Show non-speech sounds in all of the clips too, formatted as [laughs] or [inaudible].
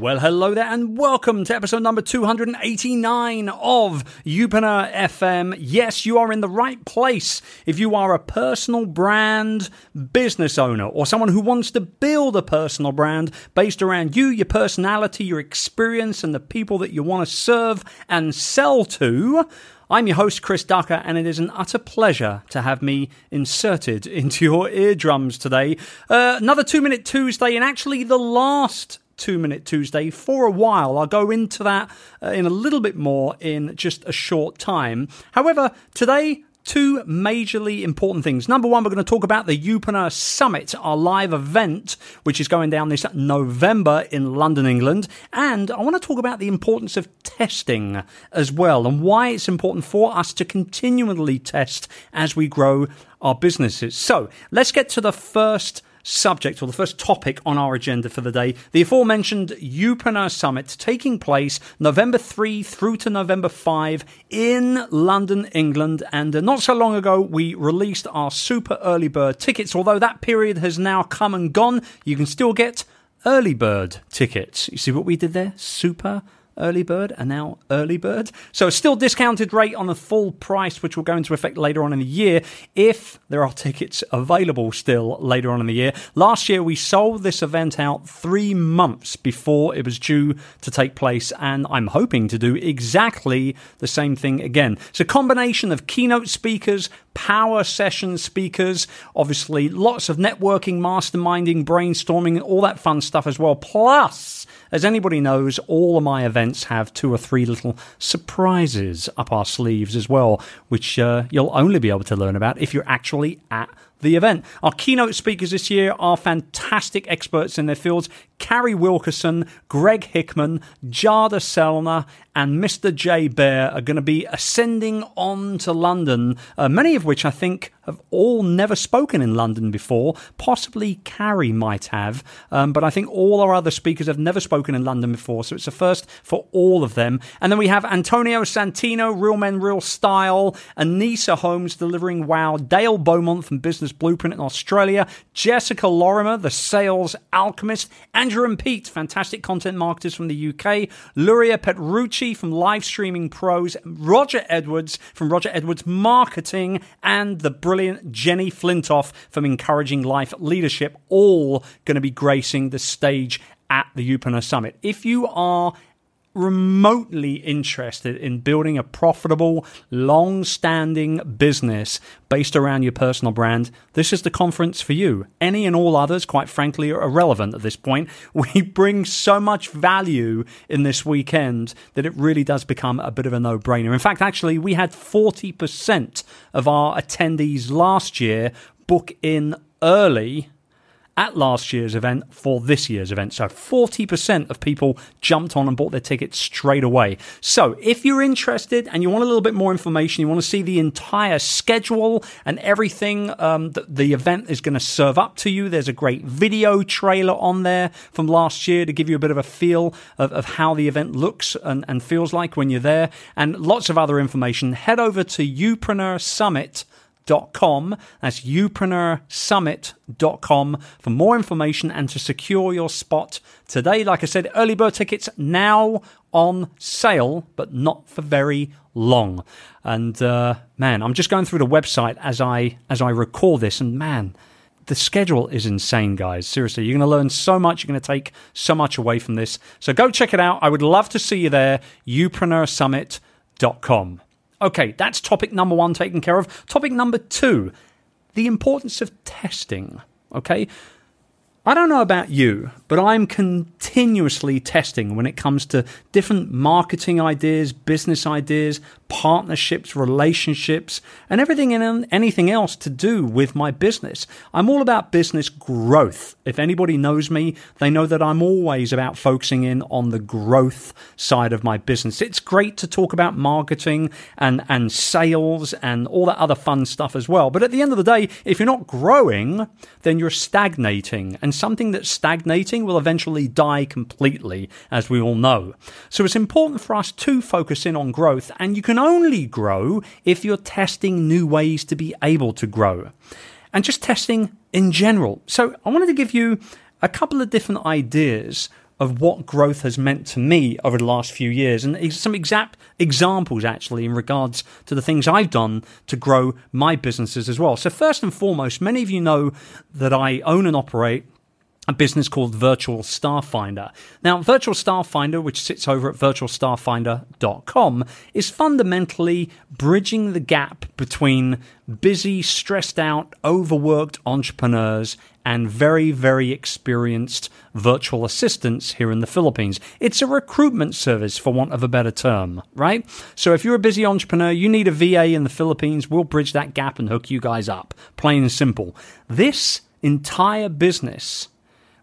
Well, hello there, and welcome to episode number 289 of Youpreneur FM. Yes, you are in the right place if you are a personal brand business owner or someone who wants to build a personal brand based around you, your personality, your experience, and the people that you want to serve and sell to. I'm your host, Chris Ducker, and it is an utter pleasure to have me inserted [laughs] into your eardrums today. Uh, another Two Minute Tuesday, and actually the last Two Minute Tuesday for a while. I'll go into that uh, in a little bit more in just a short time. However, today, two majorly important things. Number one, we're going to talk about the Youpreneur Summit, our live event, which is going down this November in London, England. And I want to talk about the importance of testing as well and why it's important for us to continually test as we grow our businesses. So let's get to the first subject or the first topic on our agenda for the day the aforementioned Youpreneur Summit taking place November 3 through to November 5 in London, England. And uh, not so long ago, we released our super early bird tickets. Although that period has now come and gone, you can still get early bird tickets. You see what we did there? Super early bird and now early bird. So still discounted rate on the full price, which will go into effect later on in the year if there are tickets available still later on in the year. Last year we sold this event out three months before it was due to take place, and I'm hoping to do exactly the same thing again. It's a combination of keynote speakers, power session speakers, obviously lots of networking, masterminding, brainstorming, all that fun stuff as well. Plus, as anybody knows, all of my events have two or three little surprises up our sleeves as well, which uh, you'll only be able to learn about if you're actually at the event. Our keynote speakers this year are fantastic experts in their fields. Carrie Wilkerson, Greg Hickman, Jada Selner, and Mr. Jay Baer are going to be ascending on to London, uh, many of which I think have all never spoken in London before. Possibly Carrie might have, um, but I think all our other speakers have never spoken in London before, so it's a first for all of them. And then we have Antonio Centeno, Real Men, Real Style, Anissa Holmes delivering Wow, Dale Beaumont from Business Blueprint in Australia, Jessica Lorimer, the Sales Alchemist, Andrew and Pete, fantastic content marketers from the UK, Luria Petrucci from Live Streaming Pros, Roger Edwards from Roger Edwards Marketing, and the brilliant Jenny Flintoff from Encouraging Life Leadership, all going to be gracing the stage at the Youpreneur Summit. If you are remotely interested in building a profitable, long standing business based around your personal brand, this is the conference for you. Any and all others, quite frankly, are irrelevant at this point. [laughs] We bring so much value in this weekend that it really does become a bit of a no brainer. In fact, actually, we had 40% of our attendees last year book in early at last year's event for this year's event. So 40% of people jumped on and bought their tickets straight away. So if you're interested and you want a little bit more information, you want to see the entire schedule and everything um, that the event is going to serve up to you, there's a great video trailer on there from last year to give you a bit of a feel of, of how the event looks and, and feels like when you're there, and lots of other information. Head over to Youpreneur Summit youpreneur.com. That's youpreneursummit.com for more information and to secure your spot today. Like I said, early bird tickets now on sale, but not for very long. And uh, man, I'm just going through the website as I as I record this, and man. The schedule is insane, guys. Seriously, you're going to learn so much. You're going to take so much away from this. So go check it out. I would love to see you there. youpreneursummit.com. Okay, that's topic number one taken care of. Topic number two the importance of testing. Okay, I don't know about you, but I'm continuously testing when it comes to different marketing ideas, business ideas, partnerships, relationships, and everything and anything else to do with my business. I'm all about business growth. If anybody knows me, they know that I'm always about focusing in on the growth side of my business. It's great to talk about marketing and, and sales and all that other fun stuff as well. But at the end of the day, if you're not growing, then you're stagnating. And something that's stagnating will eventually die completely, as we all know. So it's important for us to focus in on growth, and you can only grow if you're testing new ways to be able to grow. And just testing in general. So I wanted to give you a couple of different ideas of what growth has meant to me over the last few years and some exact examples actually in regards to the things I've done to grow my businesses as well. So first and foremost, many of you know that I own and operate a business called Virtual Staff Finder. Now, Virtual Staff Finder, which sits over at virtualstafffinder.com, is fundamentally bridging the gap between busy, stressed out, overworked entrepreneurs and very, very experienced virtual assistants here in the Philippines. It's a recruitment service, for want of a better term, right? So if you're a busy entrepreneur, you need a VA in the Philippines, we'll bridge that gap and hook you guys up. Plain and simple. This entire business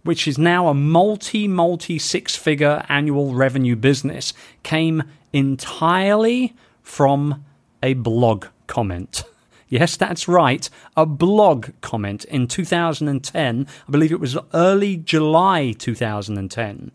which is now a multi, multi six figure annual revenue business, came entirely from a blog comment. [laughs] Yes, that's right. A blog comment in 2010. I believe it was early July 2010.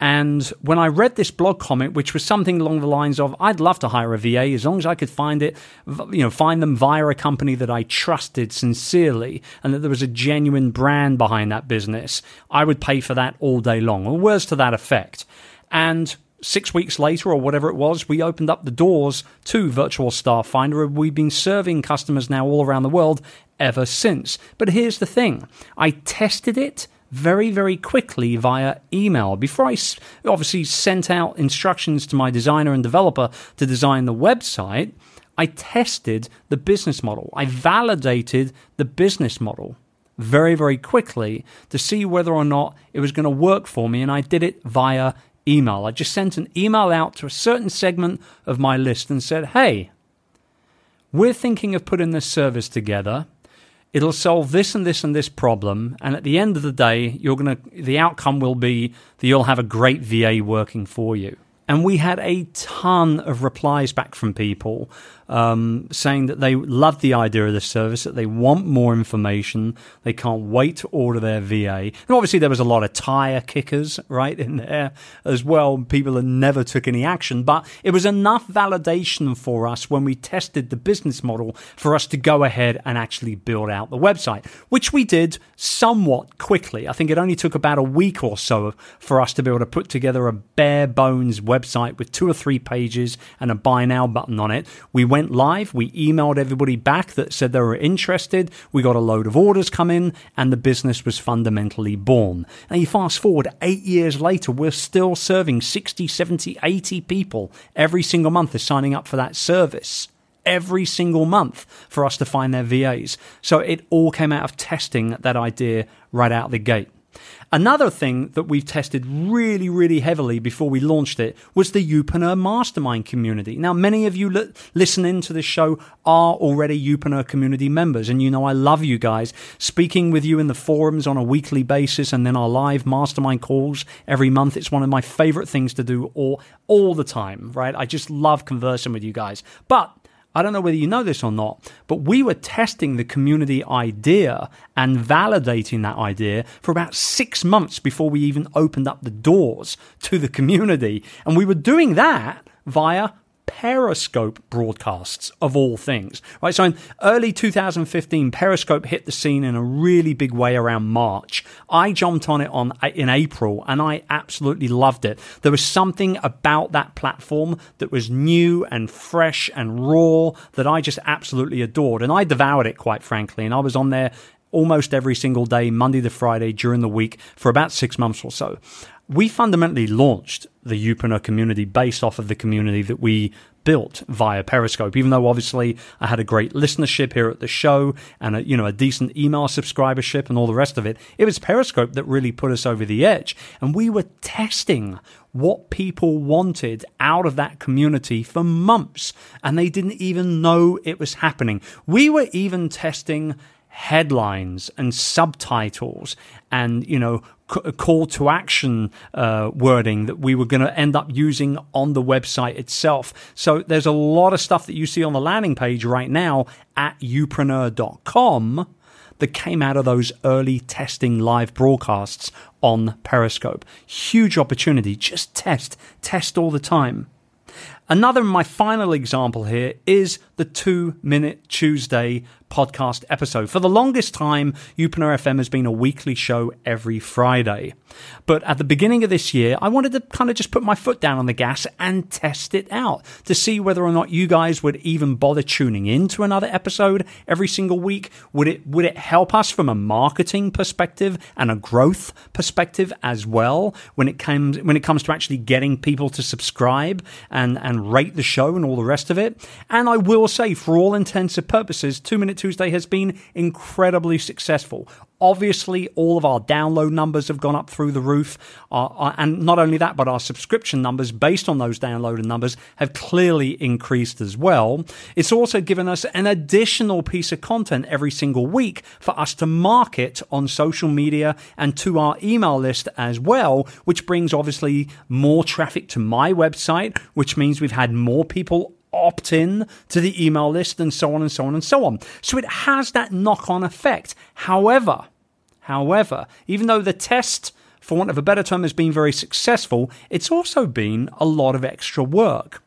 And when I read this blog comment, which was something along the lines of, I'd love to hire a VA as long as I could find it, you know, find them via a company that I trusted sincerely and that there was a genuine brand behind that business, I would pay for that all day long, or words to that effect. And six weeks later, or whatever it was, we opened up the doors to Virtual Staff Finder. We've been serving customers now all around the world ever since. But here's the thing I tested it very, very quickly via email. Before I obviously sent out instructions to my designer and developer to design the website, I tested the business model. I validated the business model very, very quickly to see whether or not it was going to work for me. And I did it via email. I just sent an email out to a certain segment of my list and said, hey, we're thinking of putting this service together it'll solve this and this and this problem and at the end of the day you're going to the outcome will be that you'll have a great VA working for you. And we had a ton of replies back from people um, saying that they love the idea of the service, that they want more information, they can't wait to order their VA. And obviously, there was a lot of tire kickers right in there as well. People that never took any action, but it was enough validation for us when we tested the business model for us to go ahead and actually build out the website, which we did somewhat quickly. I think it only took about a week or so for us to be able to put together a bare bones website with two or three pages and a buy now button on it. We went live. We emailed everybody back that said they were interested. We got a load of orders come in and the business was fundamentally born. Now you fast forward eight years later, we're still serving 60, 70, 80 people every single month is signing up for that service every single month for us to find their VAs. So it all came out of testing that idea right out the gate. Another thing that we've tested really, really heavily before we launched it was the Youpreneur Mastermind community. Now, many of you li- listening to this show are already Youpreneur community members, and you know I love you guys. Speaking with you in the forums on a weekly basis and then our live mastermind calls every month, it's one of my favorite things to do all, all the time, right? I just love conversing with you guys. But I don't know whether you know this or not, but we were testing the community idea and validating that idea for about six months before we even opened up the doors to the community. And we were doing that via Periscope broadcasts of all things. Right, so in early 2015, Periscope hit the scene in a really big way around March. I jumped on it on uh, in April, and I absolutely loved it. There was something about that platform that was new and fresh and raw that I just absolutely adored, and I devoured it quite frankly. And I was on there almost every single day, Monday to Friday during the week for about six months or so we fundamentally launched the Youpreneur community based off of the community that we built via Periscope. Even though obviously I had a great listenership here at the show and a, you know a decent email subscribership and all the rest of it, it was Periscope that really put us over the edge. And we were testing what people wanted out of that community for months, and they didn't even know it was happening. We were even testing headlines and subtitles and you know call to action uh, wording that we were going to end up using on the website itself. So there's a lot of stuff that you see on the landing page right now at youpreneur.com that came out of those early testing live broadcasts on Periscope. Huge opportunity. Just test, test all the time. Another, my final example here is the Two Minute Tuesday podcast episode. For the longest time, Youpreneur FM has been a weekly show every Friday. But at the beginning of this year, I wanted to kind of just put my foot down on the gas and test it out to see whether or not you guys would even bother tuning in to another episode every single week. Would it, would it help us from a marketing perspective and a growth perspective as well when it comes, when it comes to actually getting people to subscribe and, and rate the show and all the rest of it? And I will say, for all intents and purposes, Two Minute Tuesday has been incredibly successful. Obviously, all of our download numbers have gone up through the roof. And not only that, but our subscription numbers, based on those downloaded numbers, have clearly increased as well. It's also given us an additional piece of content every single week for us to market on social media and to our email list as well, which brings obviously more traffic to my website, which means we've had more people opt in to the email list and so on and so on and so on. So it has that knock on effect. However, however, even though the test, for want of a better term, has been very successful, it's also been a lot of extra work.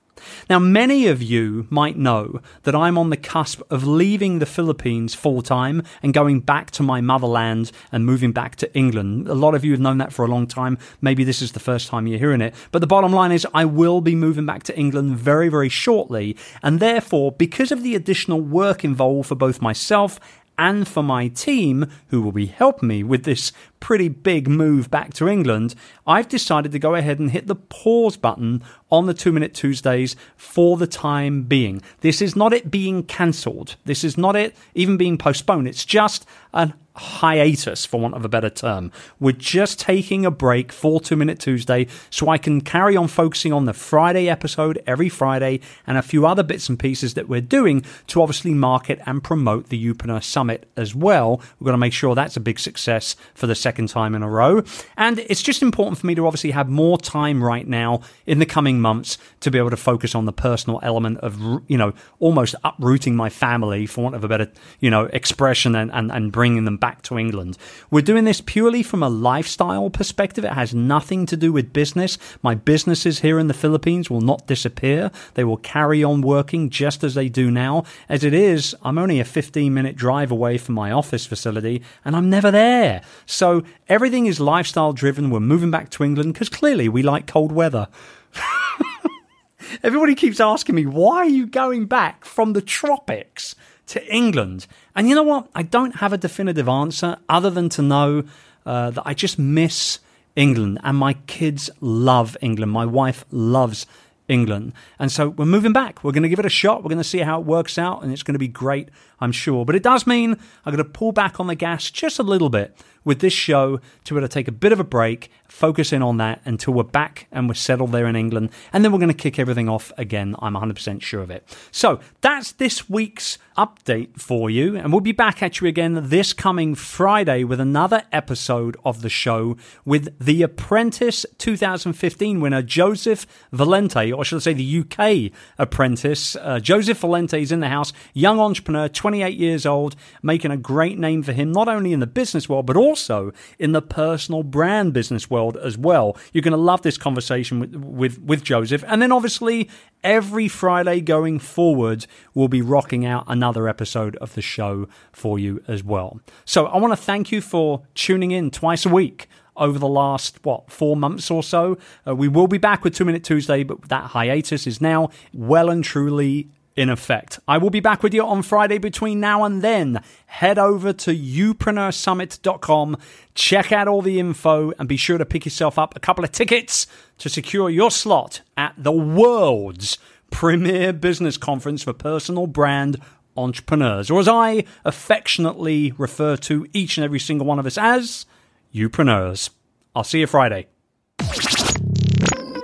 Now, many of you might know that I'm on the cusp of leaving the Philippines full time and going back to my motherland and moving back to England. A lot of you have known that for a long time. Maybe this is the first time you're hearing it. But the bottom line is, I will be moving back to England very, very shortly. And therefore, because of the additional work involved for both myself and for my team, who will be helping me with this pretty big move back to England, I've decided to go ahead and hit the pause button on the Two Minute Tuesdays for the time being. This is not it being cancelled. This is not it even being postponed. It's just an hiatus, for want of a better term. We're just taking a break for Two Minute Tuesday so I can carry on focusing on the Friday episode every Friday and a few other bits and pieces that we're doing to obviously market and promote the Youpreneur Summit as well. We're going to make sure that's a big success for the second time in a row. And it's just important for me to obviously have more time right now in the coming months to be able to focus on the personal element of, you know, almost uprooting my family, for want of a better, you know, expression and, and, and bringing them back to England. We're doing this purely from a lifestyle perspective. It has nothing to do with business. My businesses here in the Philippines will not disappear. They will carry on working just as they do now. As it is, I'm only a 15 minute drive away from my office facility and I'm never there. So everything is lifestyle driven. We're moving back to England because clearly we like cold weather. [laughs] Everybody keeps asking me, why are you going back from the tropics to England? And you know what? I don't have a definitive answer other than to know uh, that I just miss England and my kids love England. My wife loves England. And so we're moving back. We're going to give it a shot. We're going to see how it works out, and it's going to be great, I'm sure. But it does mean I'm going to pull back on the gas just a little bit with this show to be able to take a bit of a break, focus in on that until we're back and we're settled there in England. And then we're going to kick everything off again. I'm 100% sure of it. So that's this week's update for you. And we'll be back at you again this coming Friday with another episode of the show with The Apprentice 2015 winner Joseph Valente, or should I say the UK apprentice. Uh, Joseph Valente is in the house, young entrepreneur, 28 years old, making a great name for him, not only in the business world, but also in the personal brand business world as well. You're going to love this conversation with, with, with Joseph. And then obviously, every Friday going forward, we'll be rocking out another episode of the show for you as well. So I want to thank you for tuning in twice a week over the last what four months or so. Uh, we will be back with Two Minute Tuesday, but that hiatus is now well and truly in effect. I will be back with you on Friday between now and then. Head over to youpreneursummit.com, check out all the info, and be sure to pick yourself up a couple of tickets to secure your slot at the world's premier business conference for personal brand entrepreneurs, or as I affectionately refer to each and every single one of us as, youpreneurs. I'll see you Friday.